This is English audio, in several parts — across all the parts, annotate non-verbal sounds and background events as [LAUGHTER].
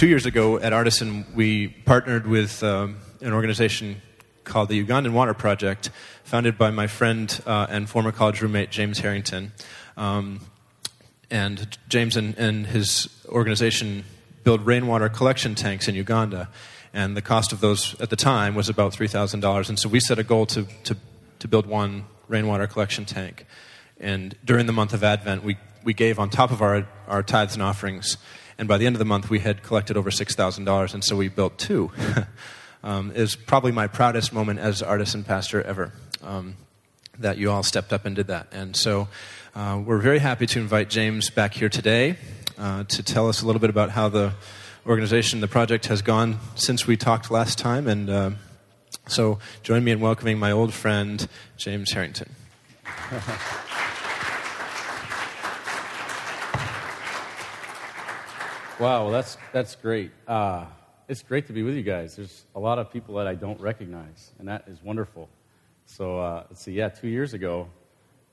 Two years ago at Artisan, we partnered with um, an organization called the Ugandan Water Project, founded by my friend uh, and former college roommate James Harrington. Um, and James and, and his organization build rainwater collection tanks in Uganda. And the cost of those at the time was about $3,000. And so we set a goal to, to, to build one rainwater collection tank. And during the month of Advent, we, we gave on top of our, our tithes and offerings. And by the end of the month, we had collected over $6,000. And so we built two. [LAUGHS] um, is probably my proudest moment as Artisan pastor ever. Um, that you all stepped up and did that. And so uh, we're very happy to invite James back here today uh, to tell us a little bit about how the organization, the project has gone since we talked last time. And uh, so join me in welcoming my old friend, James Harrington. [LAUGHS] Wow, well, that's, that's great. Uh, it's great to be with you guys. There's a lot of people that I don't recognize, and that is wonderful. So, uh, let's see, yeah, two years ago,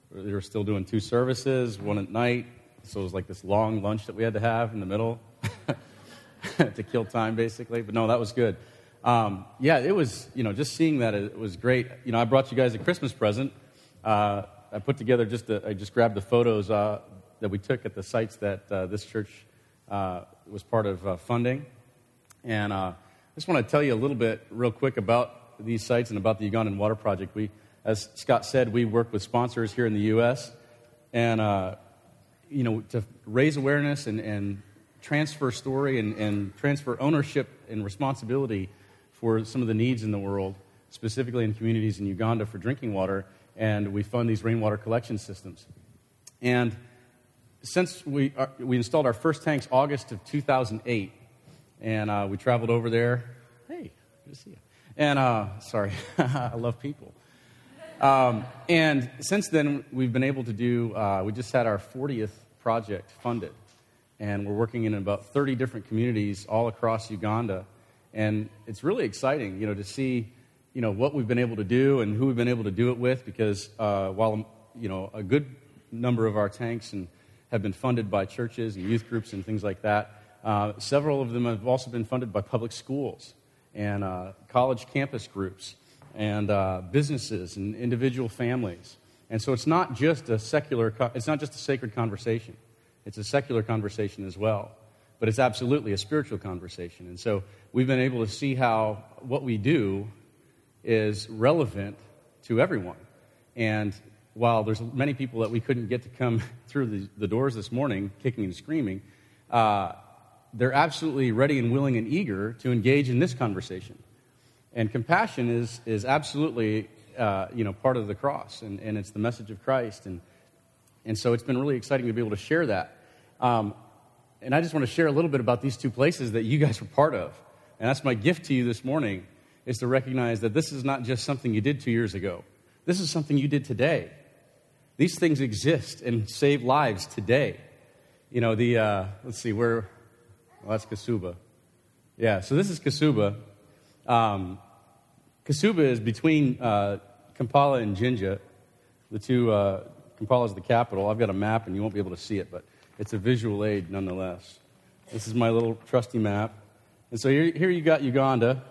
they were still doing two services, one at night. So it was like this long lunch that we had to have in the middle [LAUGHS] to kill time, basically. But no, that was good. Um, yeah, it was, you know, just seeing that, it was great. You know, I brought you guys a Christmas present. Uh, I put together just, a, I just grabbed the photos uh, that we took at the sites that uh, this church uh, was part of uh, funding. And uh, I just want to tell you a little bit, real quick, about these sites and about the Ugandan Water Project. We, as Scott said, we work with sponsors here in the U.S. and uh, you know to raise awareness and, and transfer story and, and transfer ownership and responsibility for some of the needs in the world, specifically in communities in Uganda for drinking water. And we fund these rainwater collection systems. And since we, uh, we installed our first tanks August of 2008, and uh, we traveled over there. Hey, good to see you. And uh, sorry, [LAUGHS] I love people. Um, and since then, we've been able to do, uh, we just had our 40th project funded. And we're working in about 30 different communities all across Uganda. And it's really exciting, you know, to see, you know, what we've been able to do and who we've been able to do it with because uh, while, you know, a good number of our tanks and have been funded by churches and youth groups and things like that. Uh, several of them have also been funded by public schools and uh, college campus groups and uh, businesses and individual families. And so it's not just a secular, it's not just a sacred conversation. It's a secular conversation as well. But it's absolutely a spiritual conversation. And so we've been able to see how what we do is relevant to everyone. And while there's many people that we couldn't get to come [LAUGHS] through the, the doors this morning, kicking and screaming, uh, they're absolutely ready and willing and eager to engage in this conversation. And compassion is, is absolutely uh, you know, part of the cross, and, and it's the message of Christ. And, and so it's been really exciting to be able to share that. Um, and I just want to share a little bit about these two places that you guys were part of. And that's my gift to you this morning, is to recognize that this is not just something you did two years ago. This is something you did today. These things exist and save lives today. You know, the, uh, let's see, where, well, that's Kasuba. Yeah, so this is Kasuba. Um, Kasuba is between uh, Kampala and Jinja. The two, uh, Kampala is the capital. I've got a map and you won't be able to see it, but it's a visual aid nonetheless. This is my little trusty map. And so here, here you got Uganda.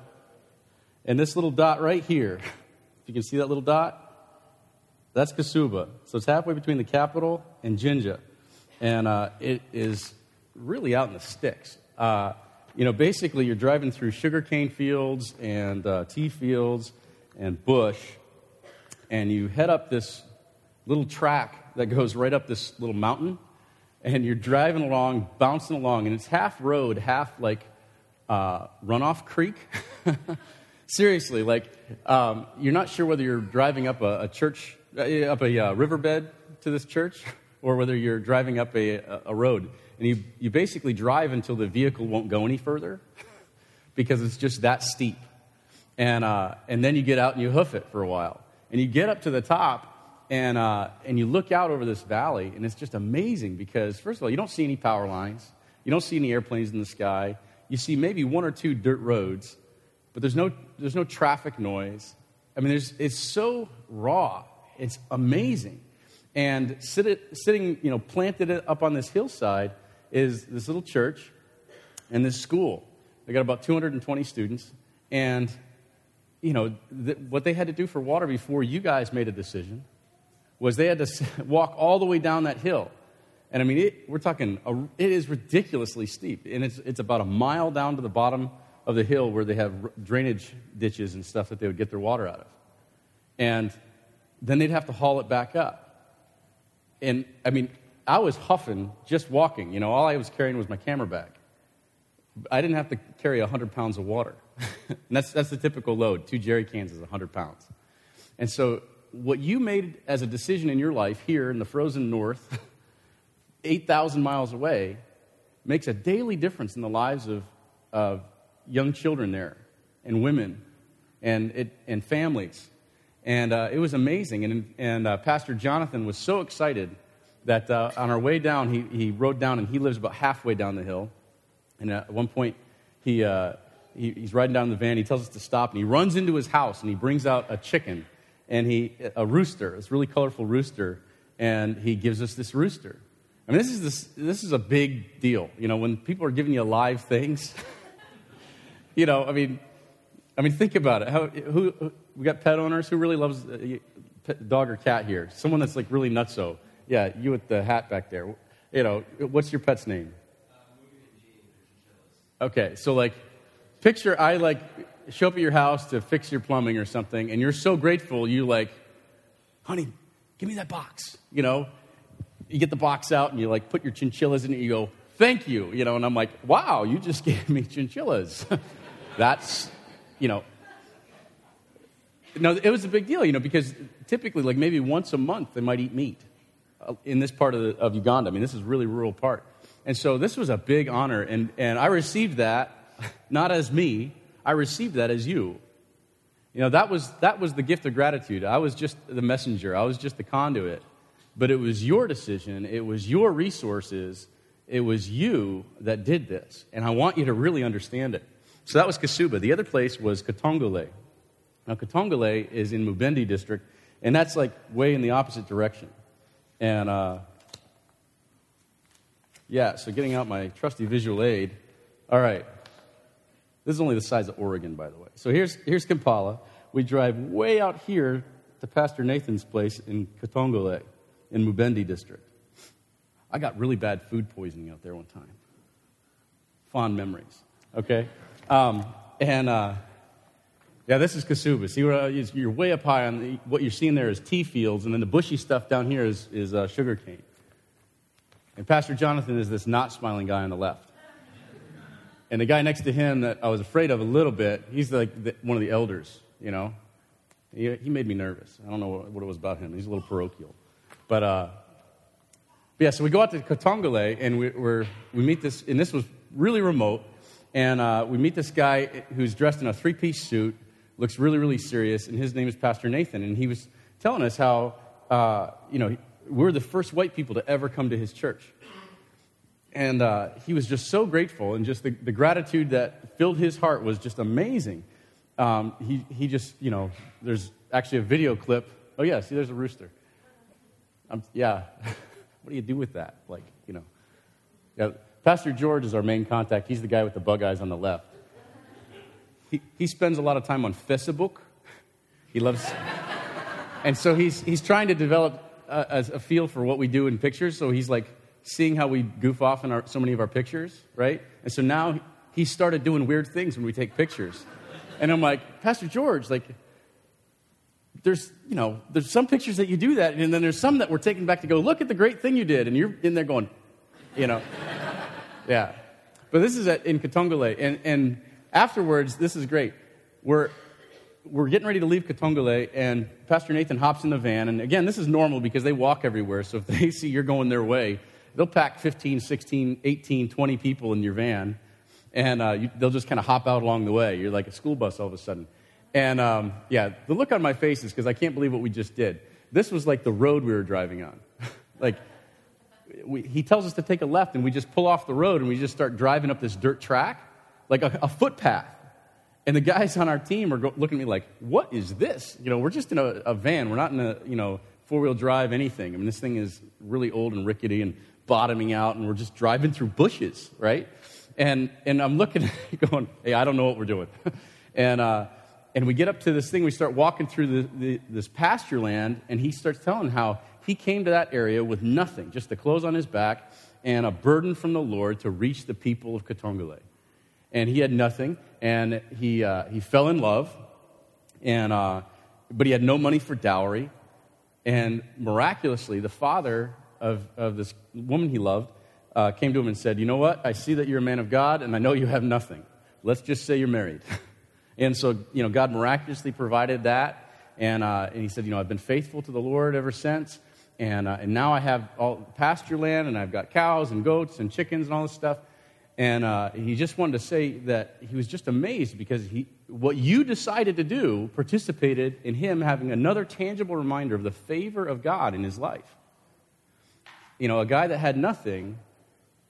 And this little dot right here, if you can see that little dot, that's Kasuba. So it's halfway between the capital and Jinja. And uh, it is really out in the sticks. Uh, you know, basically, you're driving through sugarcane fields and uh, tea fields and bush, and you head up this little track that goes right up this little mountain, and you're driving along, bouncing along, and it's half road, half like uh, runoff creek. [LAUGHS] Seriously, like um, you're not sure whether you're driving up a, a church up a uh, riverbed to this church [LAUGHS] or whether you're driving up a, a road. And you, you basically drive until the vehicle won't go any further [LAUGHS] because it's just that steep. And, uh, and then you get out and you hoof it for a while. And you get up to the top and, uh, and you look out over this valley, and it's just amazing because, first of all, you don't see any power lines, you don't see any airplanes in the sky. You see maybe one or two dirt roads, but there's no, there's no traffic noise. I mean, it's so raw. It's amazing. And sit it, sitting, you know, planted up on this hillside is this little church and this school. They got about 220 students. And, you know, th- what they had to do for water before you guys made a decision was they had to [LAUGHS] walk all the way down that hill. And I mean, it, we're talking, a, it is ridiculously steep. And it's, it's about a mile down to the bottom of the hill where they have drainage ditches and stuff that they would get their water out of. And then they'd have to haul it back up. And I mean, I was huffing just walking. You know, all I was carrying was my camera bag. I didn't have to carry 100 pounds of water. and [LAUGHS] that's, that's the typical load. Two jerry cans is 100 pounds. And so, what you made as a decision in your life here in the frozen north, [LAUGHS] 8,000 miles away, makes a daily difference in the lives of, of young children there, and women, and, it, and families. And uh, it was amazing. And, and uh, Pastor Jonathan was so excited that uh, on our way down, he, he rode down, and he lives about halfway down the hill. And at one point, he, uh, he, he's riding down the van. He tells us to stop, and he runs into his house, and he brings out a chicken, and he, a rooster, this really colorful rooster, and he gives us this rooster. I mean, this is, this, this is a big deal. You know, when people are giving you live things, [LAUGHS] you know, I mean, I mean, think about it. How, who, who we got pet owners who really loves uh, pet, dog or cat here? Someone that's like really nutso. Yeah, you with the hat back there. You know, what's your pet's name? Okay, so like, picture I like show up at your house to fix your plumbing or something, and you're so grateful, you like, honey, give me that box. You know, you get the box out and you like put your chinchillas in it. You go, thank you. You know, and I'm like, wow, you just [LAUGHS] gave me chinchillas. [LAUGHS] That's, you know, no, it was a big deal, you know, because typically, like maybe once a month, they might eat meat uh, in this part of, the, of Uganda. I mean, this is really rural part. And so this was a big honor, and, and I received that not as me, I received that as you. You know, that was, that was the gift of gratitude. I was just the messenger, I was just the conduit. But it was your decision, it was your resources, it was you that did this. And I want you to really understand it. So that was Kasuba. The other place was Katongole. Now, Katongole is in Mubende district, and that's like way in the opposite direction. And uh, yeah, so getting out my trusty visual aid. All right. This is only the size of Oregon, by the way. So here's, here's Kampala. We drive way out here to Pastor Nathan's place in Katongole in Mubende district. I got really bad food poisoning out there one time. Fond memories, okay? Um, and uh, yeah, this is Kasuba. See, you're way up high on the, what you're seeing there is tea fields, and then the bushy stuff down here is, is uh, sugar cane. And Pastor Jonathan is this not smiling guy on the left. And the guy next to him that I was afraid of a little bit, he's like the, one of the elders, you know. He, he, made me nervous. I don't know what, what, it was about him. He's a little parochial. But, uh, but yeah, so we go out to Katongole and we, we we meet this, and this was really remote. And uh, we meet this guy who's dressed in a three piece suit, looks really, really serious, and his name is Pastor Nathan. And he was telling us how, uh, you know, we're the first white people to ever come to his church. And uh, he was just so grateful, and just the, the gratitude that filled his heart was just amazing. Um, he, he just, you know, there's actually a video clip. Oh, yeah, see, there's a rooster. Um, yeah. [LAUGHS] what do you do with that? Like, you know. Yeah, Pastor George is our main contact. He's the guy with the bug eyes on the left. He, spends a lot of time on Facebook. He loves. and so he's, he's trying to develop a, a feel for what we do in pictures. So he's like seeing how we goof off in our, so many of our pictures, right? And so now he started doing weird things when we take pictures. And I'm like, Pastor George, like, there's, you know, there's some pictures that you do that, and then there's some that we're taking back to go, look at the great thing you did, and you're in there going, you know. [LAUGHS] yeah. But this is at, in Katongole, and, and afterwards, this is great. We're, we're getting ready to leave Katongole, and Pastor Nathan hops in the van. And again, this is normal because they walk everywhere. So if they [LAUGHS] see you're going their way, they'll pack 15, 16, 18, 20 people in your van, and uh, you, they'll just kind of hop out along the way. You're like a school bus all of a sudden. And um, yeah, the look on my face is because I can't believe what we just did. This was like the road we were driving on. [LAUGHS] like, we, he tells us to take a left, and we just pull off the road and we just start driving up this dirt track, like a, a footpath. And the guys on our team are go- looking at me like, what is this? You know, we're just in a, a van. We're not in a, you know, four wheel drive anything. I mean, this thing is really old and rickety and bottoming out, and we're just driving through bushes, right? And, and I'm looking [LAUGHS] going, hey, I don't know what we're doing. [LAUGHS] and, uh, and we get up to this thing, we start walking through the, the, this pasture land, and he starts telling how he came to that area with nothing, just the clothes on his back and a burden from the Lord to reach the people of Katongole and he had nothing, and he, uh, he fell in love, and, uh, but he had no money for dowry. And miraculously, the father of, of this woman he loved uh, came to him and said, You know what? I see that you're a man of God, and I know you have nothing. Let's just say you're married. [LAUGHS] and so, you know, God miraculously provided that. And, uh, and he said, You know, I've been faithful to the Lord ever since. And, uh, and now I have all pasture land, and I've got cows and goats and chickens and all this stuff. And uh, he just wanted to say that he was just amazed because he, what you decided to do participated in him having another tangible reminder of the favor of God in his life. You know, a guy that had nothing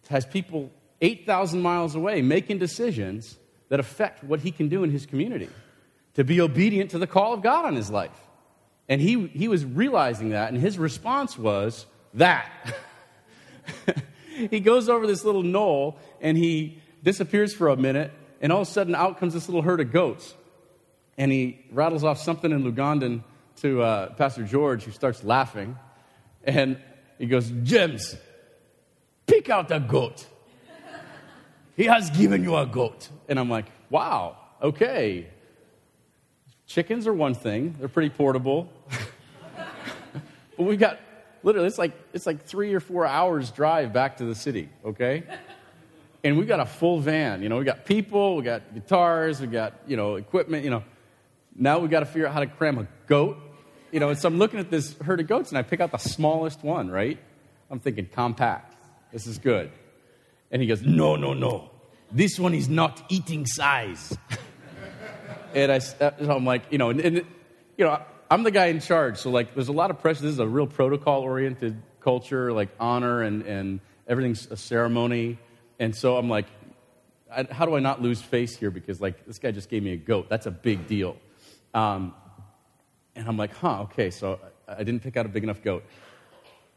has people 8,000 miles away making decisions that affect what he can do in his community to be obedient to the call of God on his life. And he, he was realizing that, and his response was that. [LAUGHS] [LAUGHS] he goes over this little knoll and he disappears for a minute, and all of a sudden out comes this little herd of goats. And he rattles off something in Lugandan to uh, Pastor George, who starts laughing. And he goes, James, pick out a goat. He has given you a goat. And I'm like, wow, okay. Chickens are one thing, they're pretty portable. [LAUGHS] but we've got literally, it's like, it's like three or four hours drive back to the city, okay? And we've got a full van. You know, we got people, we got guitars, we got, you know, equipment, you know. Now we've got to figure out how to cram a goat. You know, and so I'm looking at this herd of goats and I pick out the smallest one, right? I'm thinking compact. This is good. And he goes, No, no, no. This one is not eating size. [LAUGHS] and I, uh, so I'm like, you know, and, and you know, I'm the guy in charge, so like there's a lot of pressure. This is a real protocol oriented culture, like honor and, and everything's a ceremony. And so I'm like, I, how do I not lose face here? Because like this guy just gave me a goat. That's a big deal. Um, and I'm like, huh, okay, so I, I didn't pick out a big enough goat.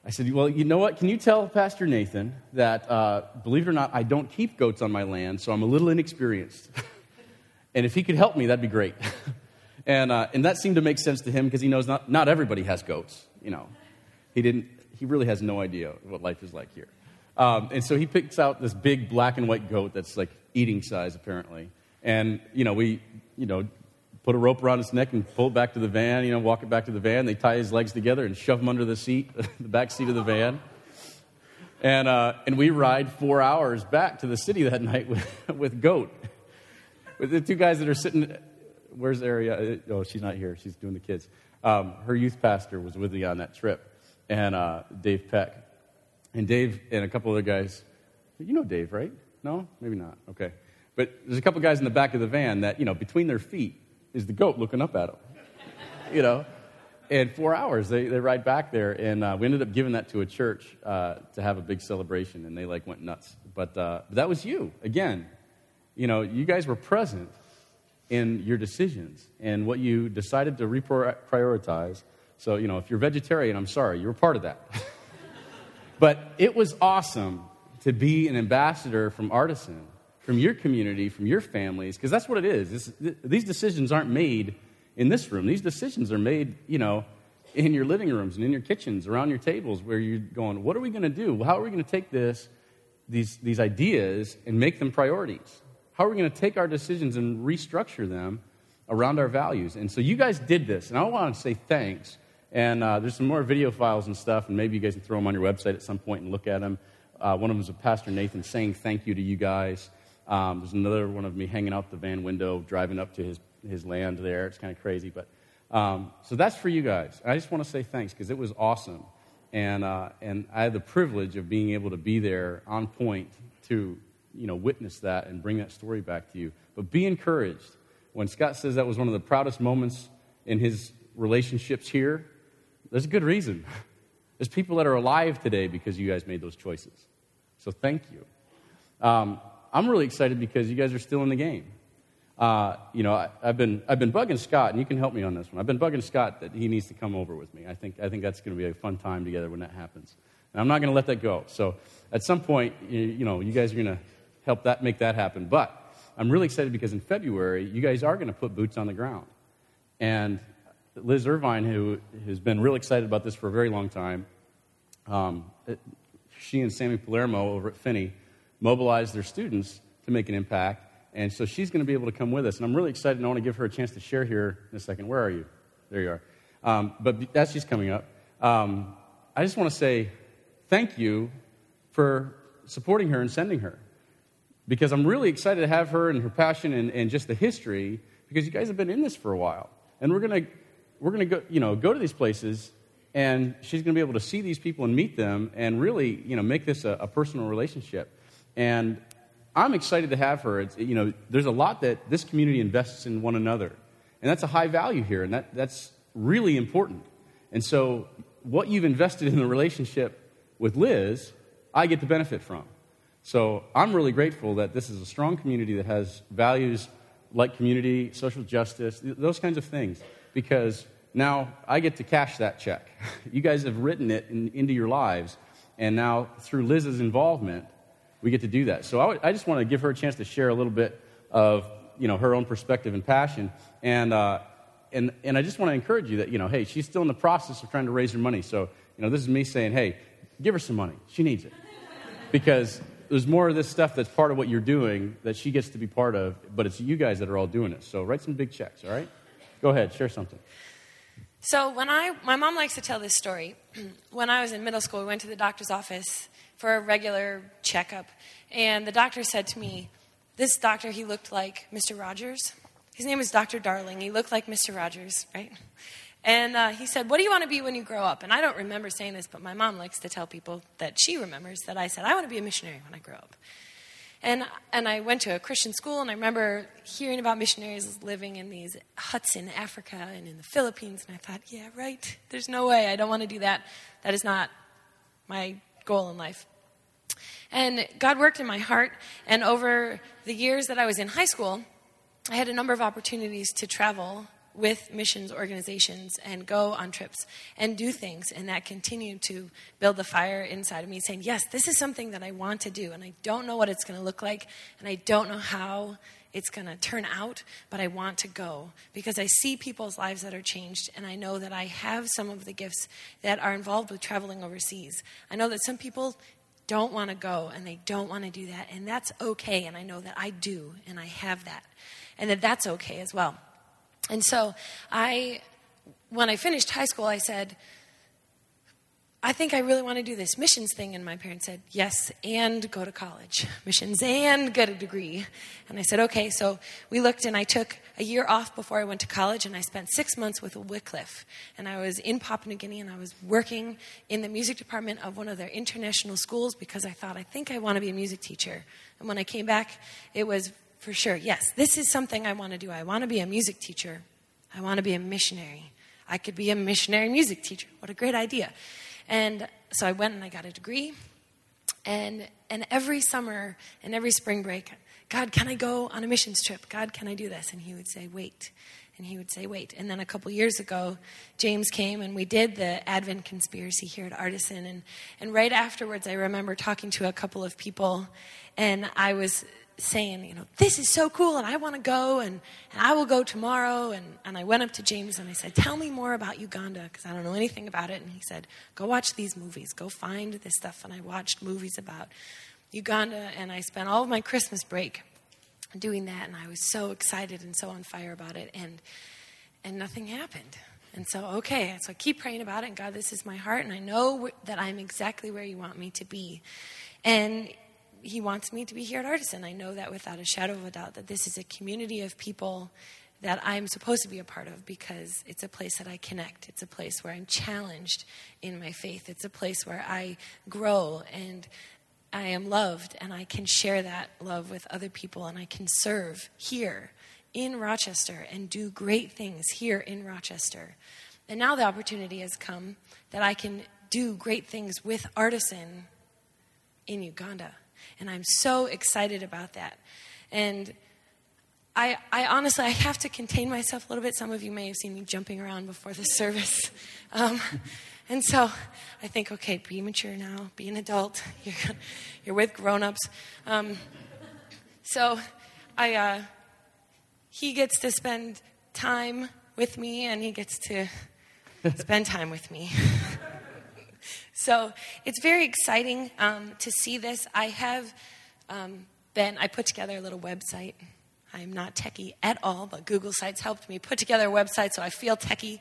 I said, well, you know what? Can you tell Pastor Nathan that, uh, believe it or not, I don't keep goats on my land, so I'm a little inexperienced. [LAUGHS] and if he could help me, that'd be great. [LAUGHS] And, uh, and that seemed to make sense to him because he knows not, not everybody has goats. You know, he, didn't, he really has no idea what life is like here. Um, and so he picks out this big black and white goat that's like eating size, apparently. And, you know, we, you know, put a rope around his neck and pull it back to the van, you know, walk it back to the van. They tie his legs together and shove him under the seat, [LAUGHS] the back seat of the van. And, uh, and we ride four hours back to the city that night with, [LAUGHS] with goat. With the two guys that are sitting where's Aria? Uh, oh, she's not here. She's doing the kids. Um, her youth pastor was with me on that trip, and uh, Dave Peck. And Dave and a couple other guys, you know Dave, right? No? Maybe not. Okay. But there's a couple guys in the back of the van that, you know, between their feet is the goat looking up at them. [LAUGHS] you know? And four hours, they, they ride back there, and uh, we ended up giving that to a church uh, to have a big celebration, and they like went nuts. But, uh, but that was you. Again, you know, you guys were present in your decisions and what you decided to reprioritize. So, you know, if you're vegetarian, I'm sorry, you were part of that. [LAUGHS] but it was awesome to be an ambassador from Artisan, from your community, from your families, because that's what it is. This, these decisions aren't made in this room. These decisions are made, you know, in your living rooms and in your kitchens, around your tables, where you're going, what are we going to do? How are we going to take this, these, these ideas and make them priorities? How are we going to take our decisions and restructure them around our values? And so you guys did this, and I want to say thanks. And uh, there's some more video files and stuff, and maybe you guys can throw them on your website at some point and look at them. Uh, one of them is a Pastor Nathan saying thank you to you guys. Um, there's another one of me hanging out the van window, driving up to his his land there. It's kind of crazy, but um, so that's for you guys. I just want to say thanks because it was awesome, and uh, and I had the privilege of being able to be there on point to you know witness that and bring that story back to you. But be encouraged when Scott says that was one of the proudest moments in his relationships here. There's a good reason. [LAUGHS] There's people that are alive today because you guys made those choices. So thank you. Um, I'm really excited because you guys are still in the game. Uh, you know, I, have been, I've been bugging Scott, and you can help me on this one. I've been bugging Scott that he needs to come over with me. I think, I think that's going to be a fun time together when that happens. And I'm not going to let that go. So at some point, you, you know, you guys are going to help that, make that happen. But I'm really excited because in February, you guys are going to put boots on the ground. And Liz Irvine, who has been really excited about this for a very long time, um, she and Sammy Palermo over at Finney mobilized their students to make an impact. And so she's going to be able to come with us. And I'm really excited, and I want to give her a chance to share here in a second. Where are you? There you are. Um, but as she's coming up, um, I just want to say thank you for supporting her and sending her. Because I'm really excited to have her and her passion and, and just the history, because you guys have been in this for a while. And we're going to we're going to go, you know, go to these places, and she's going to be able to see these people and meet them and really, you know, make this a, a personal relationship. And I'm excited to have her. It's, you know, there's a lot that this community invests in one another. And that's a high value here, and that, that's really important. And so, what you've invested in the relationship with Liz, I get to benefit from. So, I'm really grateful that this is a strong community that has values like community, social justice, those kinds of things because now I get to cash that check. [LAUGHS] You guys have written it in, into your lives, and now through Liz's involvement, we get to do that. So I, just want to give her a chance to share a little bit of you know her own perspective and passion, and uh, and and I just want to encourage you that you know, hey, she's still in the process of trying to raise her money. So you know, this is me saying, hey, give her some money. She needs it because there's more of this stuff that's part of what you're doing that she gets to be part of, but it's you guys that are all doing it. So write some big checks, all right? Go ahead, share something. So when I, my mom likes to tell this story. [CLEARS THROAT] when I was in middle school, we went to the doctor's office for a regular checkup, and the doctor said to me, "This doctor, he looked like Mr. Rogers. His name was Dr. Darling. He looked like Mr. Rogers, right?" And uh, he said, What do you want to be when you grow up? And I don't remember saying this, but my mom likes to tell people that she remembers that I said, I want to be a missionary when I grow up. And, and I went to a Christian school, and I remember hearing about missionaries living in these huts in Africa and in the Philippines. And I thought, yeah, right. There's no way. I don't want to do that. That is not my goal in life. And God worked in my heart. And over the years that I was in high school, I had a number of opportunities to travel with missions organizations and go on trips and do things. And that continued to build the fire inside of me, saying, Yes, this is something that I want to do. And I don't know what it's going to look like. And I don't know how it's going to turn out, but I want to go because I see people's lives that are changed. And I know that I have some of the gifts that are involved with traveling overseas. I know that some people don't want to go and they don't want to do that. And that's okay. And I know that I do and I have that. And that that's okay as well. And so I, when I finished high school, I said, I think I really want to do this missions thing. And my parents said, Yes, and go to college, [LAUGHS] missions, and get a degree. And I said, Okay. So we looked, and I took a year off before I went to college, and I spent six months with Wycliffe. And I was in Papua New Guinea, and I was working in the music department of one of their international schools because I thought, I think I want to be a music teacher. And when I came back, it was for sure, yes, this is something I want to do. I want to be a music teacher. I want to be a missionary. I could be a missionary music teacher. What a great idea. And so I went and I got a degree. And, and every summer and every spring break, God, can I go on a missions trip? God, can I do this? And he would say, wait. And he would say, wait. And then a couple years ago, James came and we did the Advent conspiracy here at Artisan. And, and right afterwards, I remember talking to a couple of people, and I was saying, you know, this is so cool and I want to go and, and I will go tomorrow. And, and I went up to James and I said, tell me more about Uganda because I don't know anything about it. And he said, go watch these movies, go find this stuff. And I watched movies about Uganda and I spent all of my Christmas break doing that. And I was so excited and so on fire about it. And, and nothing happened. And so, okay, so I keep praying about it. And God, this is my heart. And I know that I'm exactly where you want me to be. And he wants me to be here at Artisan. I know that without a shadow of a doubt, that this is a community of people that I'm supposed to be a part of because it's a place that I connect. It's a place where I'm challenged in my faith. It's a place where I grow and I am loved and I can share that love with other people and I can serve here in Rochester and do great things here in Rochester. And now the opportunity has come that I can do great things with Artisan in Uganda. And I'm so excited about that. And I, I, honestly, I have to contain myself a little bit. Some of you may have seen me jumping around before the service. [LAUGHS] Um, and so I think, okay, be mature now, be an adult. [LAUGHS] You're, you're with grown ups. Um, so I, uh, he gets to spend time with me and he gets to spend time with me. [LAUGHS] so it's very exciting um, to see this. I have um, been, I put together a little website. I'm not techie at all, but Google Sites helped me put together a website so I feel techie.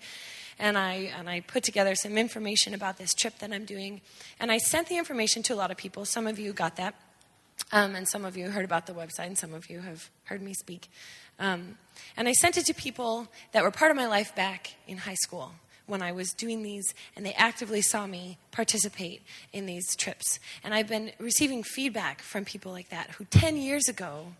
And I, and I put together some information about this trip that I'm doing. And I sent the information to a lot of people. Some of you got that. Um, and some of you heard about the website, and some of you have heard me speak. Um, and I sent it to people that were part of my life back in high school when I was doing these, and they actively saw me participate in these trips. And I've been receiving feedback from people like that who 10 years ago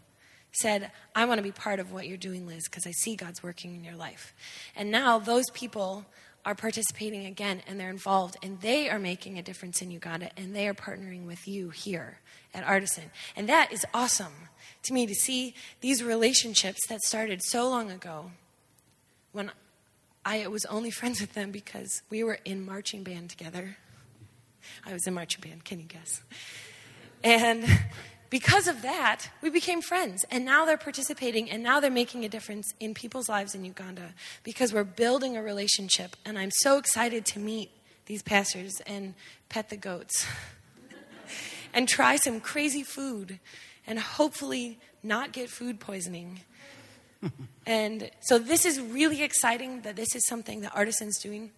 said, I want to be part of what you're doing, Liz, because I see God's working in your life. And now those people are participating again and they're involved and they are making a difference in Uganda and they are partnering with you here at Artisan. And that is awesome to me to see these relationships that started so long ago when I was only [LAUGHS] friends with them because we were in marching band together. I was in marching band, can you guess? And [LAUGHS] because of that, we became friends. And now they're participating and now they're making a difference in people's lives in Uganda because we're building a relationship. And I'm so excited to meet these pastors and pet the goats [LAUGHS] and try some crazy food and hopefully not get food poisoning. [LAUGHS] and so this is really exciting that this is something that Artisan's doing.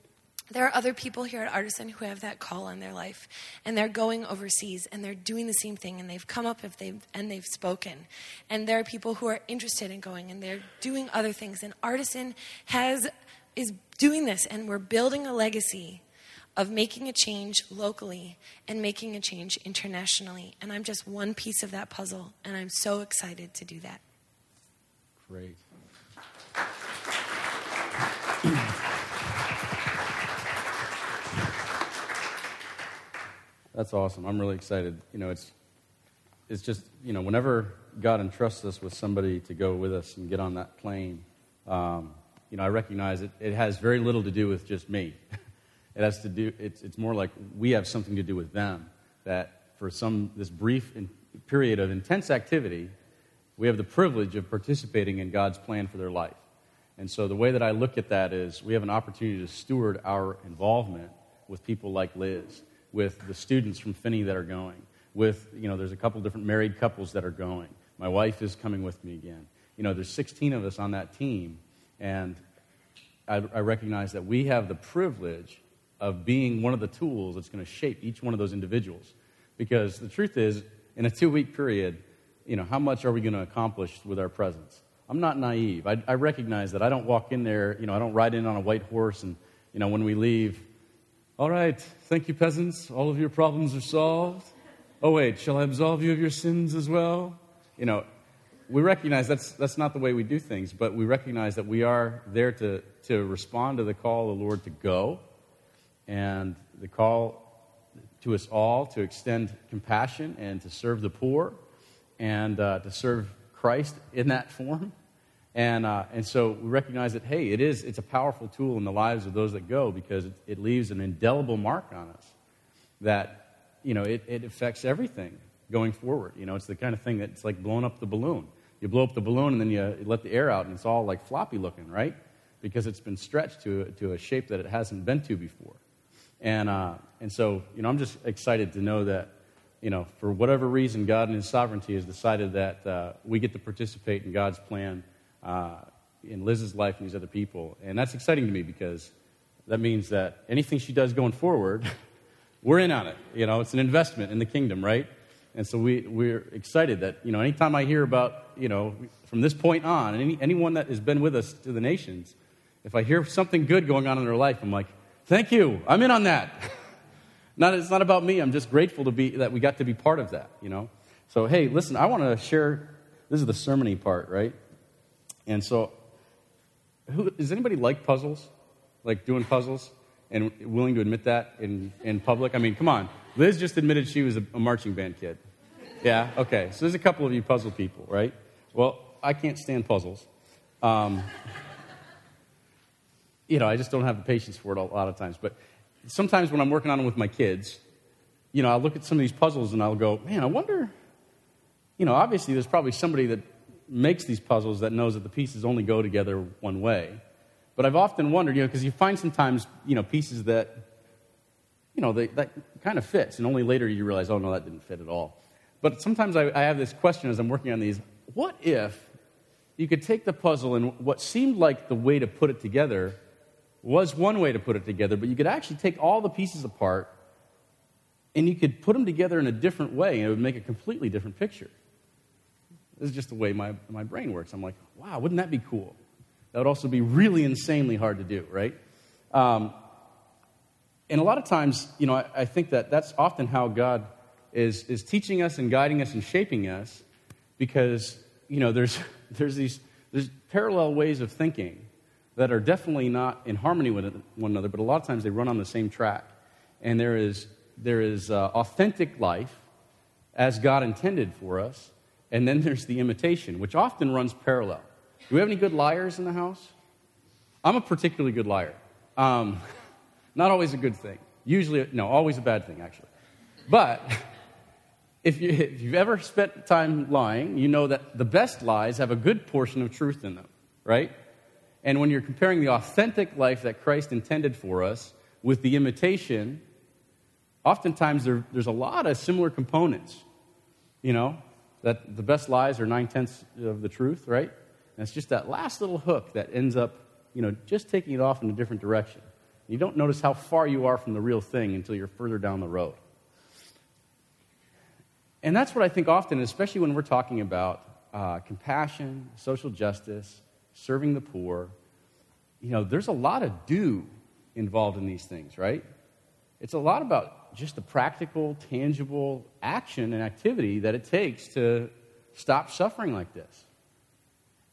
There are other people here at Artisan who have that call on their life, and they're going overseas and they're doing the same thing, and they've come up if they've, and they've spoken. And there are people who are interested in going and they're doing other things. And Artisan has is doing this, and we're building a legacy of making a change locally and making a change internationally. And I'm just one piece of that puzzle, and I'm so excited to do that. Great. That's awesome. I'm really excited. You know, it's it's just you know whenever God entrusts us with somebody to go with us and get on that plane, um, you know, I recognize it. It has very little to do with just me. [LAUGHS] It has to do, it's, it's more like we have something to do with them. That for some, this brief in, period of intense activity, we have the privilege of participating in God's plan for their life. And so the way that I look at that is we have an opportunity to steward our involvement with people like Liz, with the students from Finney that are going, with, you know, there's a couple different married couples that are going. My wife is coming with me again. You know, there's 16 of us on that team, and I, I recognize that we have the privilege of being one of the tools that's going to shape each one of those individuals. Because the truth is, in a two week period, you know, how much are we going to accomplish with our presence? I'm not naive. I, I, recognize that I don't walk in there, you know, I don't ride in on a white horse and, you know, when we leave, all right, thank you, peasants, all of your problems are solved. Oh, wait, shall I absolve you of your sins as well? You know, we recognize that's, that's not the way we do things, but we recognize that we are there to, to respond to the call of the Lord to go and the call to us all to extend compassion and to serve the poor and uh, to serve Christ in that form. And, uh, and so we recognize that, hey, it is, it's a powerful tool in the lives of those that go because it, it leaves an indelible mark on us that, you know, it, it affects everything going forward. You know, it's the kind of thing that's like blowing up the balloon. You blow up the balloon and then you let the air out and it's all like floppy looking, right? Because it's been stretched to, to a shape that it hasn't been to before. And, uh, and so, you know, I'm just excited to know that, you know, for whatever reason, God in His sovereignty has decided that uh, we get to participate in God's plan uh, in Liz's life and these other people. And that's exciting to me because that means that anything she does going forward, [LAUGHS] we're in on it. You know, it's an investment in the kingdom, right? And so we, we're excited that, you know, anytime I hear about, you know, from this point on, any, anyone that has been with us to the nations, if I hear something good going on in their life, I'm like, thank you, I'm in on that. [LAUGHS] not, it's not about me, I'm just grateful to be, that we got to be part of that, you know. So, hey, listen, I want to share, this is the sermony part, right? And so, who, does anybody like puzzles? Like doing puzzles? And willing to admit that in, in public? I mean, come on. Liz just admitted she was a, a marching band kid. Yeah, okay. So there's a couple of you puzzle people, right? Well, I can't stand puzzles. Um, you know, I just don't have the patience for it a lot of times. But sometimes when I'm working on them with my kids, you know, I'll look at some of these puzzles and I'll go, man, I wonder, you know, obviously there's probably somebody that makes these puzzles that knows that the pieces only go together one way. But I've often wondered, you know, because you find sometimes, you know, pieces that, you know, they, that kind of fits, and only later you realize, oh, no, that didn't fit at all. But sometimes I, I have this question as I'm working on these what if you could take the puzzle and what seemed like the way to put it together was one way to put it together, but you could actually take all the pieces apart and you could put them together in a different way, and it would make a completely different picture. This is just the way my, my brain works. I'm like, wow, wouldn't that be cool? That would also be really insanely hard to do, right? Um, and a lot of times, you know, I, I, think that that's often how God is, is teaching us and guiding us and shaping us because, you know, there's, [LAUGHS] there's these there's parallel ways of thinking that are definitely not in harmony with one another, but a lot of times they run on the same track. And there is, there is uh, authentic life as God intended for us, and then there's the imitation, which often runs parallel. Do we have any good liars in the house? I'm a particularly good liar. Um, [LAUGHS] not always a good thing. Usually, no, always a bad thing, actually. But [LAUGHS] if, you, if you've ever spent time lying, you know that the best lies have a good portion of truth in them, right? And when you're comparing the authentic life that Christ intended for us with the imitation, oftentimes there, there's a lot of similar components. You know, that the best lies are nine tenths of the truth, right? And it's just that last little hook that ends up, you know, just taking it off in a different direction. You don't notice how far you are from the real thing until you're further down the road. And that's what I think often, especially when we're talking about uh, compassion, social justice, serving the poor. You know, there's a lot of do involved in these things, right? It's a lot about just the practical, tangible action and activity that it takes to stop suffering like this.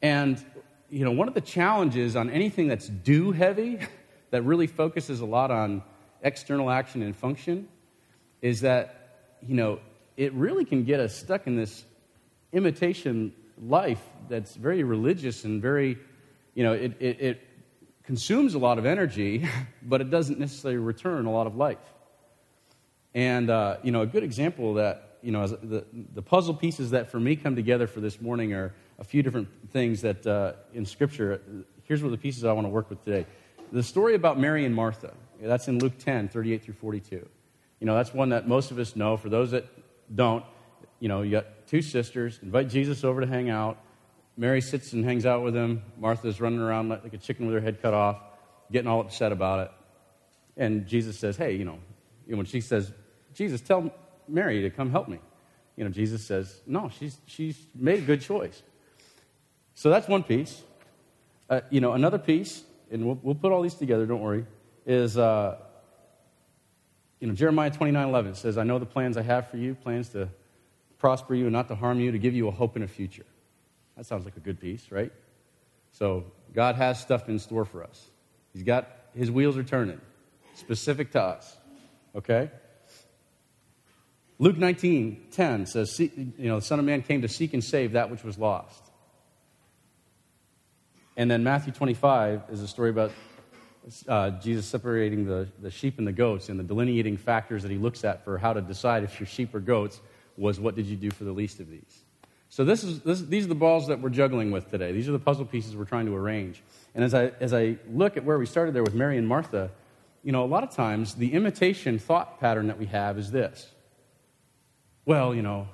And, you know, one of the challenges on anything that's do heavy, [LAUGHS] that really focuses a lot on external action and function, is that, you know, it really can get us stuck in this imitation life that's very religious and very, you know, it, it, it consumes a lot of energy, [LAUGHS] but it doesn't necessarily return a lot of life. And, uh, you know, a good example of that, you know, the, the puzzle pieces that for me come together for this morning are a few different things that uh, in Scripture, here's what the pieces I want to work with today. The story about Mary and Martha, that's in Luke 10, 38 through 42. You know, that's one that most of us know. For those that don't, you know, you got two sisters, invite Jesus over to hang out. Mary sits and hangs out with him. Martha's running around like a chicken with her head cut off, getting all upset about it. And Jesus says, hey, you know, when she says, Jesus, tell Mary to come help me. You know, Jesus says, no, she's, she's made a good choice. So that's one piece. Uh, you know, another piece, and we'll, we'll put all these together, don't worry, is, uh, you know, Jeremiah 29 11 says, I know the plans I have for you, plans to prosper you and not to harm you, to give you a hope in a future. That sounds like a good piece, right? So God has stuff in store for us. He's got, his wheels are turning, specific to us. Okay? Luke 19, 10 says, you know, the Son of Man came to seek and save that which was lost. And then Matthew 25 is a story about uh, Jesus separating the, the sheep and the goats and the delineating factors that he looks at for how to decide if you're sheep or goats was what did you do for the least of these. So this is, this, these are the balls that we're juggling with today. These are the puzzle pieces we're trying to arrange. And as I, as I look at where we started there with Mary and Martha, you know, a lot of times the imitation thought pattern that we have is this. Well, you know,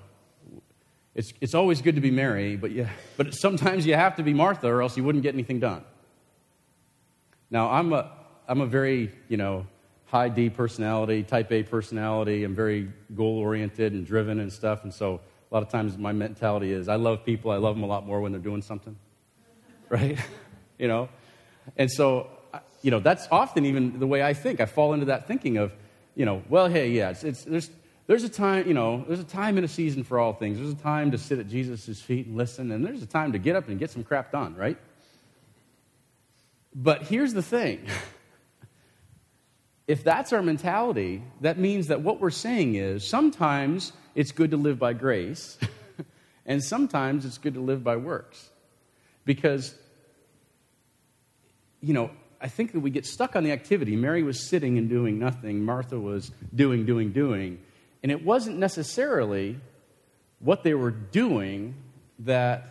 it's, it's always good to be Mary, but, yeah, [LAUGHS] but sometimes you have to be Martha or else you wouldn't get anything done. Now, I'm a, I'm a very, you know, high D personality, type A personality. I'm very goal oriented and driven and stuff. And so a lot of times my mentality is I love people, I love them a lot more when they're doing something, [LAUGHS] right? [LAUGHS] you know? And so, you know, that's often even the way I think. I fall into that thinking of, you know, well, hey, yeah, it's, it's, there's, there's a time, you know, there's a time and a season for all things. There's a time to sit at Jesus' feet and listen, and there's a time to get up and get some crap done, right? But here's the thing [LAUGHS] if that's our mentality, that means that what we're saying is sometimes it's good to live by grace, [LAUGHS] and sometimes it's good to live by works. Because, you know, I think that we get stuck on the activity. Mary was sitting and doing nothing, Martha was doing, doing, doing. And it wasn't necessarily what they were doing that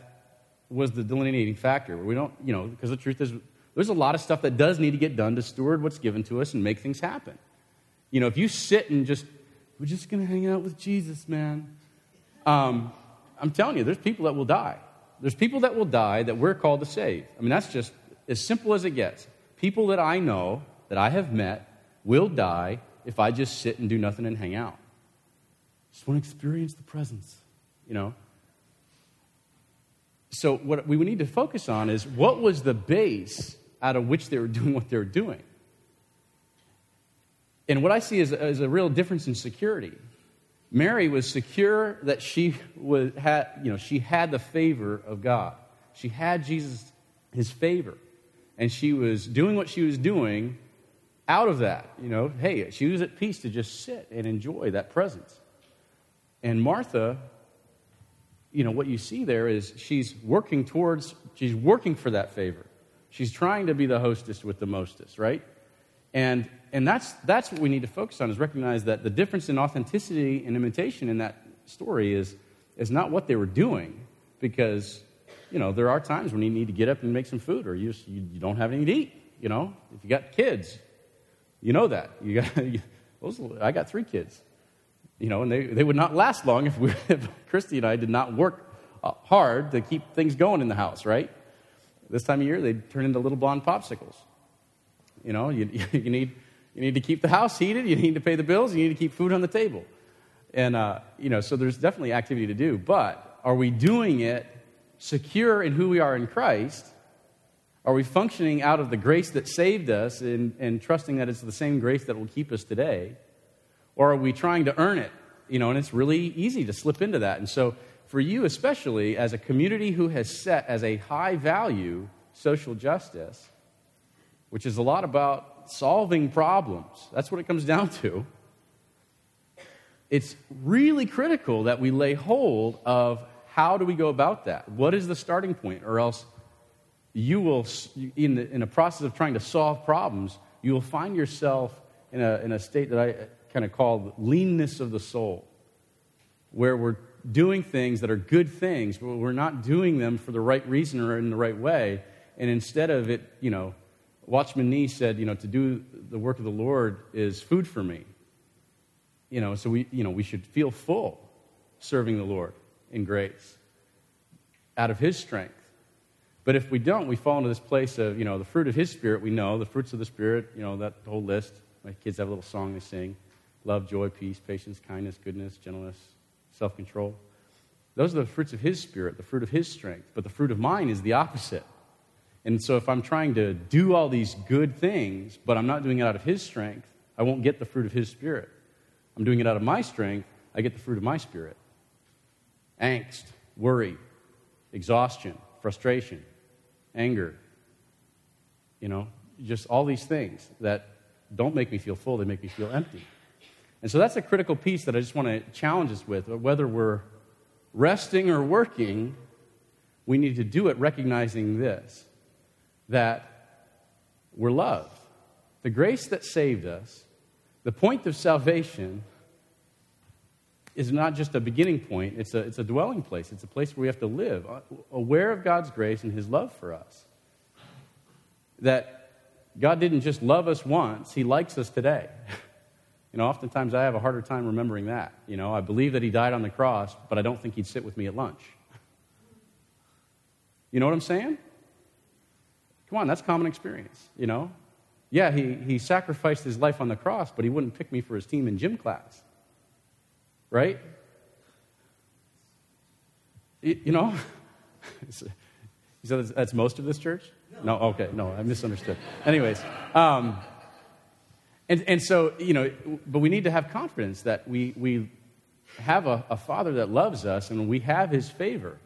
was the delineating factor. We don't, you know, because the truth is, there's a lot of stuff that does need to get done to steward what's given to us and make things happen. You know, if you sit and just, we're just going to hang out with Jesus, man. Um, I'm telling you, there's people that will die. There's people that will die that we're called to save. I mean, that's just as simple as it gets. People that I know, that I have met, will die if I just sit and do nothing and hang out. Just want to experience the presence, you know? So, what we need to focus on is what was the base out of which they were [LAUGHS] doing what they were doing? And what I see is, is a real difference in security. Mary was secure that she was, had, you know, she had the favor of God. She had Jesus, his favor. And she was doing what she was doing out of that. You know, hey, she was at peace to just sit and enjoy that presence. And Martha, you know, what you see there is she's working towards, she's working for that favor. She's trying to be the hostess with the mostest, right? And, and that's, that's what we need to focus on is recognize that the difference in authenticity and imitation in that story is, is not what they were doing because, you know, there are times when you need to get up and make some food or you, just, you, you don't have anything to eat, you know? If you got kids, you know that. You got, [LAUGHS] those, I got three kids you know, and they, they would not last long if, we, [LAUGHS] if Christy and I did not work uh, hard to keep things going in the house, right? This time of year, they turn into little blonde popsicles. You know, you, [LAUGHS] you, need, you need to keep the house heated, you need to pay the bills, you need to keep food on the table. And, uh, you know, so there's definitely activity to do. But are we doing it secure in who we are in Christ? Are we functioning out of the grace that saved us and, and trusting that it's the same grace that will keep us today? Or are we trying to earn it? You know, and it's really easy to slip into that. And so, for you especially, as a community who has set as a high value social justice, which is a lot about solving problems, that's what it comes down to. It's really critical that we lay hold of how do we go about that? What is the starting point? Or else you will, in, the, in a process of trying to solve problems, you will find yourself in a, in a state that I uh, kind of called leanness of the soul, where we're doing things that are good things, but we're not doing them for the right reason or in the right way. And instead of it, you know, Watchman Nee said, you know, to do the work of the Lord is food for me. You know, so we, you know, we should feel full serving the Lord in grace out of His strength. But if we don't, we fall into this place of, you know, the fruit of His Spirit, we know, the fruits of the Spirit, you know, that whole list. My kids have a little song they sing love, joy, peace, patience, kindness, goodness, gentleness, self control. Those are the fruits of His Spirit, the fruit of His strength. But the fruit of mine is the opposite. And so if I'm trying to do all these good things, but I'm not doing it out of His strength, I won't get the fruit of His Spirit. I'm doing it out of my strength, I get the fruit of my Spirit. Angst, worry, exhaustion, frustration, anger. You know, just all these things that don't make me feel full, they make me feel empty. And so that's a critical piece that I just want to challenge us with. Whether we're resting or working, we need to do it recognizing this that we're loved. The grace that saved us, the point of salvation, is not just a beginning point, it's a, it's a dwelling place. It's a place where we have to live, uh, aware of God's grace and His love for us. That God didn't just love us once, He likes us today. [LAUGHS] You know, oftentimes I have a harder time remembering that. You know, I believe that he died on the cross, but I don't think he'd sit with me at lunch. You know what I'm saying? Come on, that's common experience, you know? Yeah, he, he sacrificed his life on the cross, but he wouldn't pick me for his team in gym class. Right? You, you know? [LAUGHS] You said that's most of this church? No, okay, no, I misunderstood. Anyways, um, and, and so, you know, but we need to have confidence that we, we have a, a father that loves us and we have his favor.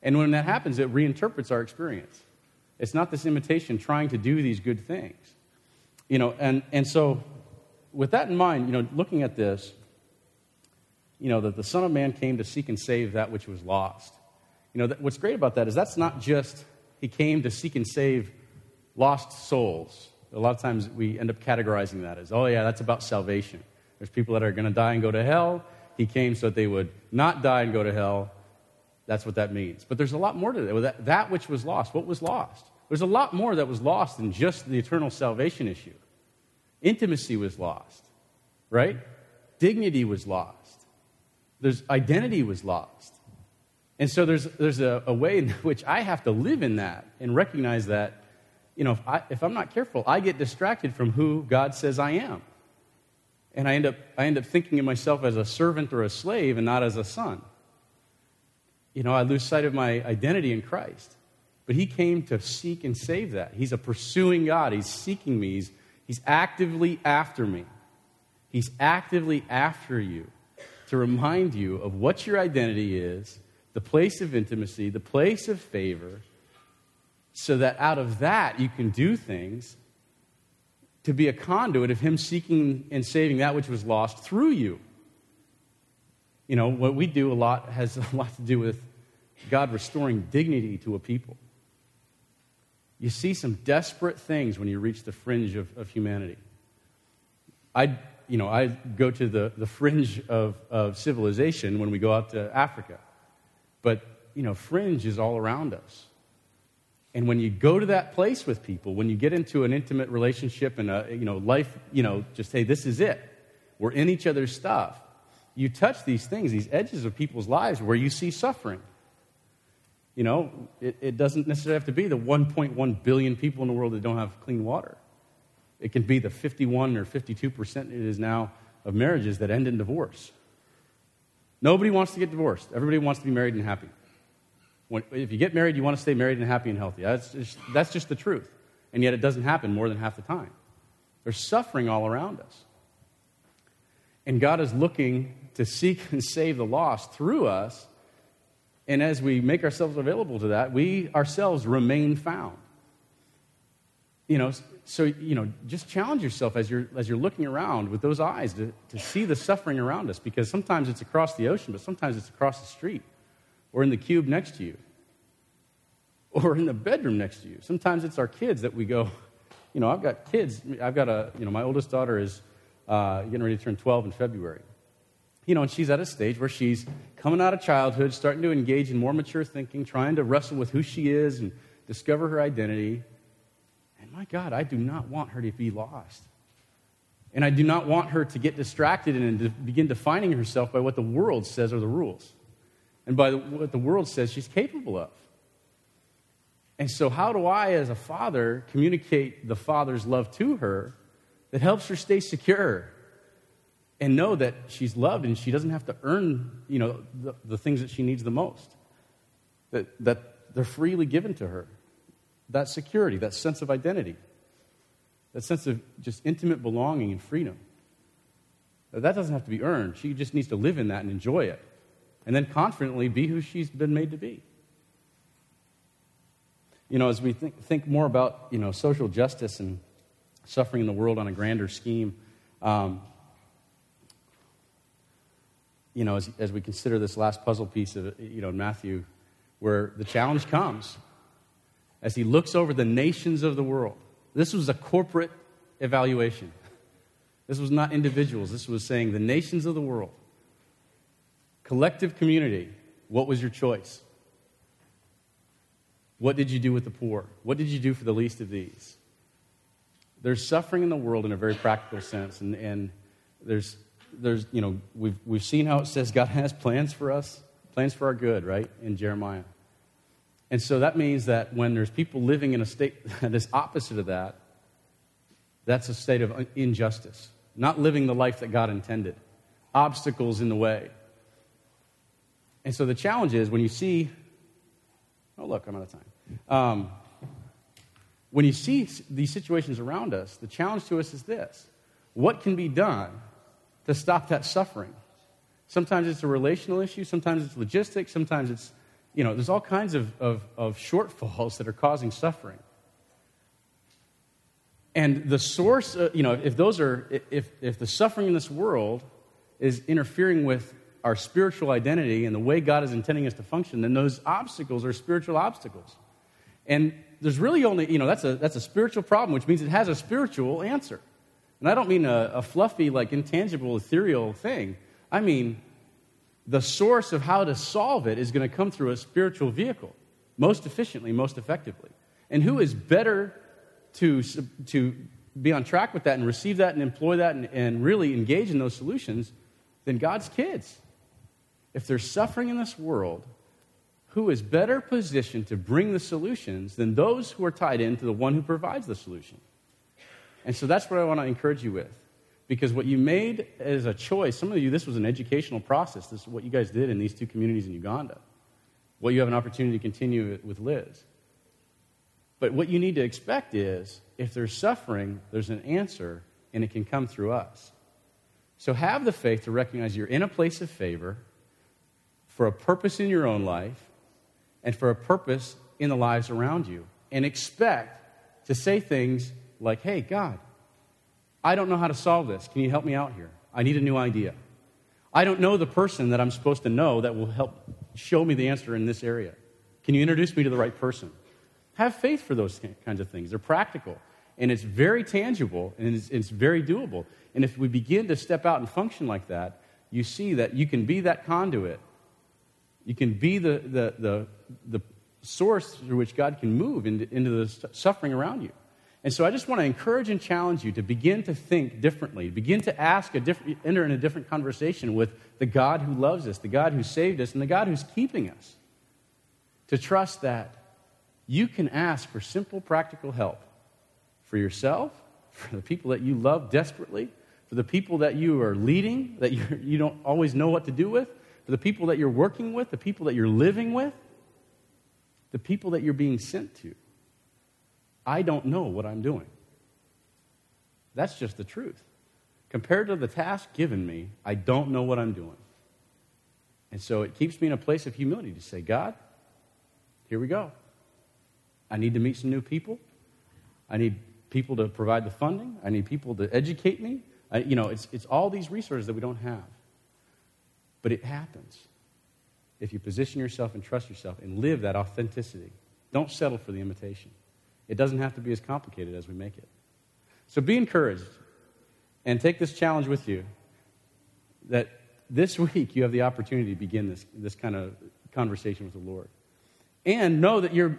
And when that happens, it reinterprets our experience. It's not this imitation trying to do these good things. You know, and, and so with that in mind, you know, looking at this, you know, that the Son of Man came to seek and save that which was lost. You know, that, what's great about that is that's not just he came to seek and save lost souls. A lot of times we end up categorizing that as, oh, yeah, that's about salvation. There's people that are going to die and go to hell. He came so that they would not die and go to hell. That's what that means. But there's a lot more to that. That, that which was lost, what was lost? There's a lot more that was lost than just the eternal salvation issue. Intimacy was lost, right? Dignity was lost. There's identity was lost. And so there's, there's a, a, way in [LAUGHS] which I have to live in that and recognize that, you know, if, I, if I'm not careful, I get distracted from who God says I am. And I end, up, I end up thinking of myself as a servant or a slave and not as a son. You know, I lose sight of my identity in Christ. But he came to seek and save that. He's a pursuing God. He's seeking me. He's, he's actively after me. He's actively after you to remind you of what your identity is the place of intimacy, the place of favor, so that out of that you can do things to be a conduit of Him seeking and saving that which was lost through you. You know, what we do a lot has a lot to do with God restoring dignity to a people. You see some desperate things when you reach the fringe of, of humanity. I, you know, I go to the, the fringe of, of civilization when we go out to Africa. But, you know, fringe is all around us. And when you go to that place with people, when you get into an intimate relationship and a, you know, life, you know, just, hey, this is it. We're in each other's stuff. You touch these things, these edges of people's lives where you see suffering. You know, it, it doesn't necessarily have to be the 1.1 billion people in the world that don't have clean water. It can be the 51 or 52% it is now of marriages that end in divorce. Nobody wants to get divorced. Everybody wants to be married and happy. When, if you get married, you want to stay married and happy and healthy. That's just, that's just the truth. And yet it doesn't happen more than half the time. There's suffering all around us. And God is looking to seek and save the lost through us. And as we make ourselves available to that, we ourselves remain found. You know, so, you know, just challenge yourself as you're, as you're looking around with those eyes to, to see the suffering around us because sometimes it's across the ocean, but sometimes it's across the street or in the cube next to you or in the bedroom next to you. Sometimes it's our kids that we go, you know, I've got kids. I've got a, you know, my oldest daughter is uh, getting ready to turn 12 in February. You know, and she's at a stage where she's coming out of childhood, starting to engage in more mature thinking, trying to wrestle with who she is and discover her identity And my God, I do not want her to be lost. And I do not want her to get distracted and begin defining herself by what the world says are the rules and by what the world says she's capable of. And so, how do I, as a father, communicate the Father's love to her that helps her stay secure and know that she's loved and she doesn't have to earn you know, the, the things that she needs the most? That, that they're freely given to her that security, that sense of identity, that sense of just intimate belonging and freedom. That doesn't have to be earned. She just needs to live in that and enjoy it. And then confidently be who she's been made to be. You know, as we think, think more about, you know, social justice and suffering in the world on a grander scheme, um, you know, as, as we consider this last puzzle piece of, you know, Matthew, where the challenge comes as he looks over the nations of the world. This was a corporate evaluation. This was not individuals. This was saying the nations of the world. Collective community, what was your choice? What did you do with the poor? What did you do for the least of these? There's suffering in the world in a very practical sense, and, and there's, there's, you know, we've, we've seen how it says God has plans for us, plans for our good, right, in Jeremiah. And so that means that when there's people living in a state [LAUGHS] that is opposite of that, That's a state of injustice, not living the life that God intended, obstacles in the way. And so the challenge is when you see, oh, look, I'm out of time. Um, when you see these situations around us, the challenge to us is this what can be done to stop that suffering? Sometimes it's a relational issue, sometimes it's logistics, sometimes it's, you know, there's all kinds of, of, of shortfalls that are causing suffering. And the source, uh, you know, if those are, if, if the suffering in this world is interfering with our spiritual identity and the way God is intending us to function, then those obstacles are spiritual obstacles. And there's really only, you know, that's a, that's a spiritual problem, which means it has a spiritual answer. And I don't mean a, a fluffy, like intangible, ethereal thing. I mean, the source of how to solve it is going to come through a spiritual vehicle, most efficiently, most effectively. And who is better to, to be on track with that and receive that and employ that and, and really engage in those solutions than God's kids? If there's suffering in this world, who is better positioned to bring the solutions than those who are tied into the one who provides the solution? And so that's what I want to encourage you with. Because what you made as a choice, some of you, this was an educational process. This is what you guys did in these two communities in Uganda. What you have an opportunity to continue with Liz. But what you need to expect is if there's suffering, there's an answer, and it can come through us. So have the faith to recognize you're in a place of favor for a purpose in your own life and for a purpose in the lives around you. And expect to say things like, hey, God, I don't know how to solve this. Can you help me out here? I need a new idea. I don't know the person that I'm supposed to know that will help show me the answer in this area. Can you introduce me to the right person? Have faith for those kinds of things. They're practical, and it's very tangible, and it's, it's very doable. And if we begin to step out and function like that, you see that you can be that conduit you can be the, the, the, the source through which God can move into, into the suffering around you. And so I just want to encourage and challenge you to begin to think differently, begin to ask a different, enter in a different conversation with the God who loves us, the God who saved us, and the God who's keeping us. To trust that you can ask for simple, practical help for yourself, for the people that you love desperately, for the people that you are leading, that you, don't always know what to do with, the people that you're working with, the people that you're living with, the people that you're being sent to. I don't know what I'm doing. That's just the truth. Compared to the task given me, I don't know what I'm doing. And so it keeps me in a place of humility to say, God, here we go. I need to meet some new people. I need people to provide the funding. I need people to educate me. I, you know, it's, it's all these resources that we don't have. But it happens if you position yourself and trust yourself and live that authenticity. Don't settle for the imitation. It doesn't have to be as complicated as we make it. So be encouraged and take this challenge with you that this [LAUGHS] week you have the opportunity to begin this, this kind of conversation with the Lord. And know that you're,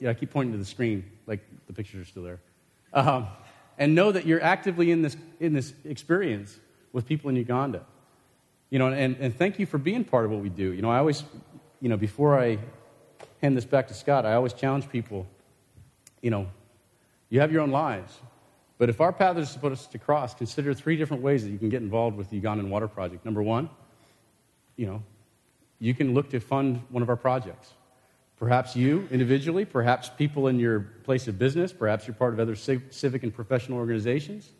yeah, I keep pointing to the screen like the pictures are still there. Um, and know that you're actively in this, in this experience with people in Uganda. You know, and, and thank you for being part of what we do. You know, I always, you know, before I hand this back to Scott, I always challenge people, you know, you have your own lives. But if our path is supposed to cross, consider three different ways that you can get involved with the Ugandan Water Project. Number one, you know, you can look to fund one of our projects. Perhaps you individually, perhaps people in your place of business, perhaps you're part of other civic and professional organizations,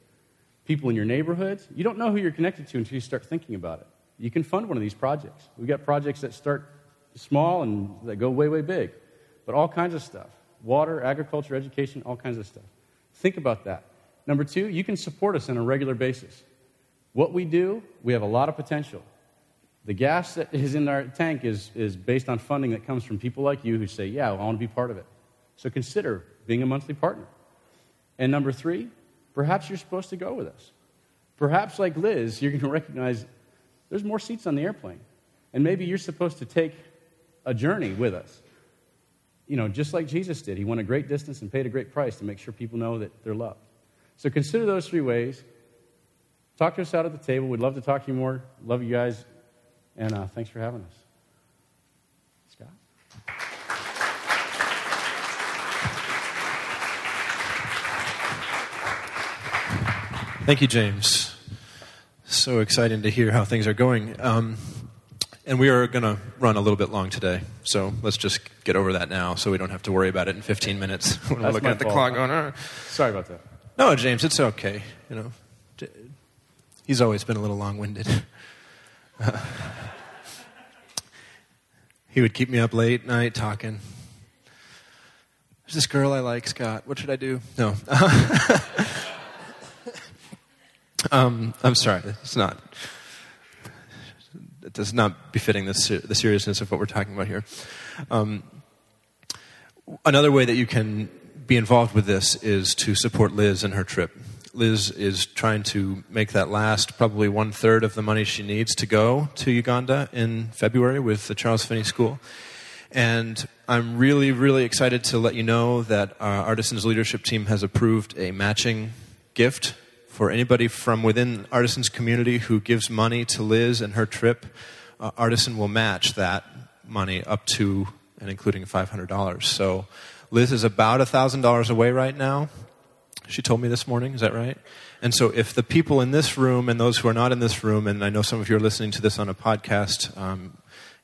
people in your neighborhoods. You don't know who you're connected to until you start thinking about it you can fund one of these projects. We've got projects that start small and that go way, way big, but all kinds of stuff water, agriculture, education, all kinds of stuff. Think about that. Number two, you can support us on a regular basis. What we do, we have a lot of potential. The gas that is in our tank is, is based on funding that comes from people like you who say, Yeah, I want to be part of it. So consider being a monthly partner. And number three, perhaps you're supposed to go with us. Perhaps, like Liz, you're going [LAUGHS] to recognize there's more seats on the airplane. And maybe you're supposed to take a journey with us. You know, just like Jesus did. He went a great distance and paid a great price to make sure people know that they're loved. So consider those three ways. Talk to us out at the table. We'd love to talk to you more. Love you guys. And uh, thanks for having us. Scott? Thank you, James. So exciting to hear how things are going. Um, and we are going to run a little bit long today, so let's just get over that now so we don't have to worry about it in 15 minutes when [LAUGHS] we're looking at the fault. clock going, "Ah." Sorry about that. No, James, it's okay. You know, he's always been a little long-winded. Uh, [LAUGHS] he would keep me up late night talking. There's this girl I like, Scott. What should I do? No. [LAUGHS] um, I'm sorry. It's not. It does not befitting the, ser- the seriousness of what we're talking about here. Um, another way that you can be involved with this is to support Liz and her trip. Liz is trying to make that last probably one third of the money she needs to go to Uganda in February with the Charles Finney School. And I'm really, really excited to let you know that our Artisans leadership team has approved a matching gift for anybody from within Artisans community who gives money to Liz and her trip. Uh, Artisan will match that money up to and including $500. So Liz is about $1,000 away right now. She told me this morning, is that right? And so, if the people in this room and those who are not in this room, and I know some of you are listening to this on a podcast, um,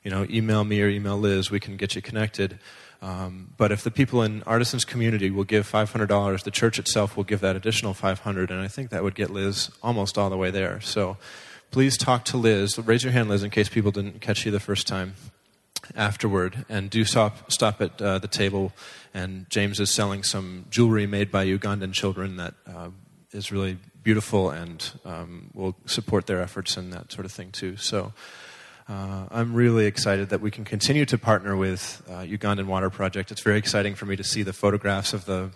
you know, email me or email Liz, we can get you connected. Um, but if the people in Artisans community will give $500, the church itself will give that additional 500 and I think that would get Liz almost all the way there. So please talk to Liz. Raise your hand, Liz, in case people didn't catch you the first time afterward. And do stop, stop at uh, the table. And James is selling some jewelry made by Ugandan children that uh, is really beautiful and um, will support their efforts and that sort of thing, too. So uh, I'm really excited that we can continue to partner with uh, Ugandan Water Project. It's very exciting for me to see the photographs of the,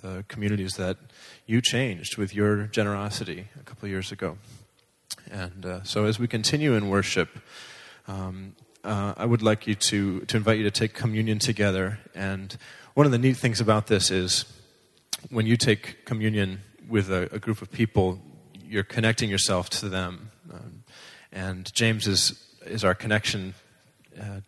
the communities that you changed with your generosity a couple years ago. And uh, so, as we continue in worship, um, uh, I would like you to, to invite you to take communion together. And one of the neat things about this is when you take communion with a, a group of people, you're connecting yourself to them. Um, and James is, is our connection uh,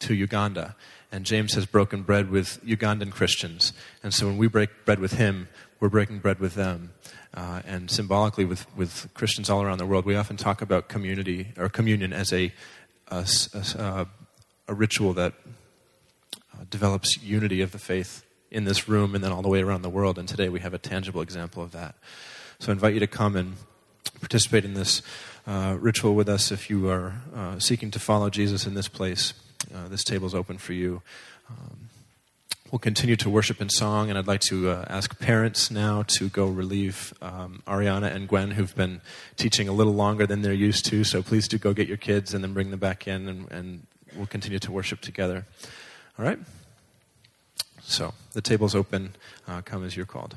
to Uganda. And James has broken bread with Ugandan Christians. And so when we break bread with him, we're breaking bread with them. Uh, and symbolically, with, with Christians all around the world, we often talk about community or communion as a, a, a, a ritual that uh, develops unity of the faith in this room and then all the way around the world. And today we have a tangible example of that. So I invite you to come and participate in this uh, ritual with us if you are uh, seeking to follow Jesus in this place. Uh, this table is open for you. Um, we'll continue to worship in song, and I'd like to uh, ask parents now to go relieve um, Ariana and Gwen, who've been teaching a little longer than they're used to. So please do go get your kids and then bring them back in, and, and we'll continue to worship together. All right? So the table's open. Uh, come as you're called.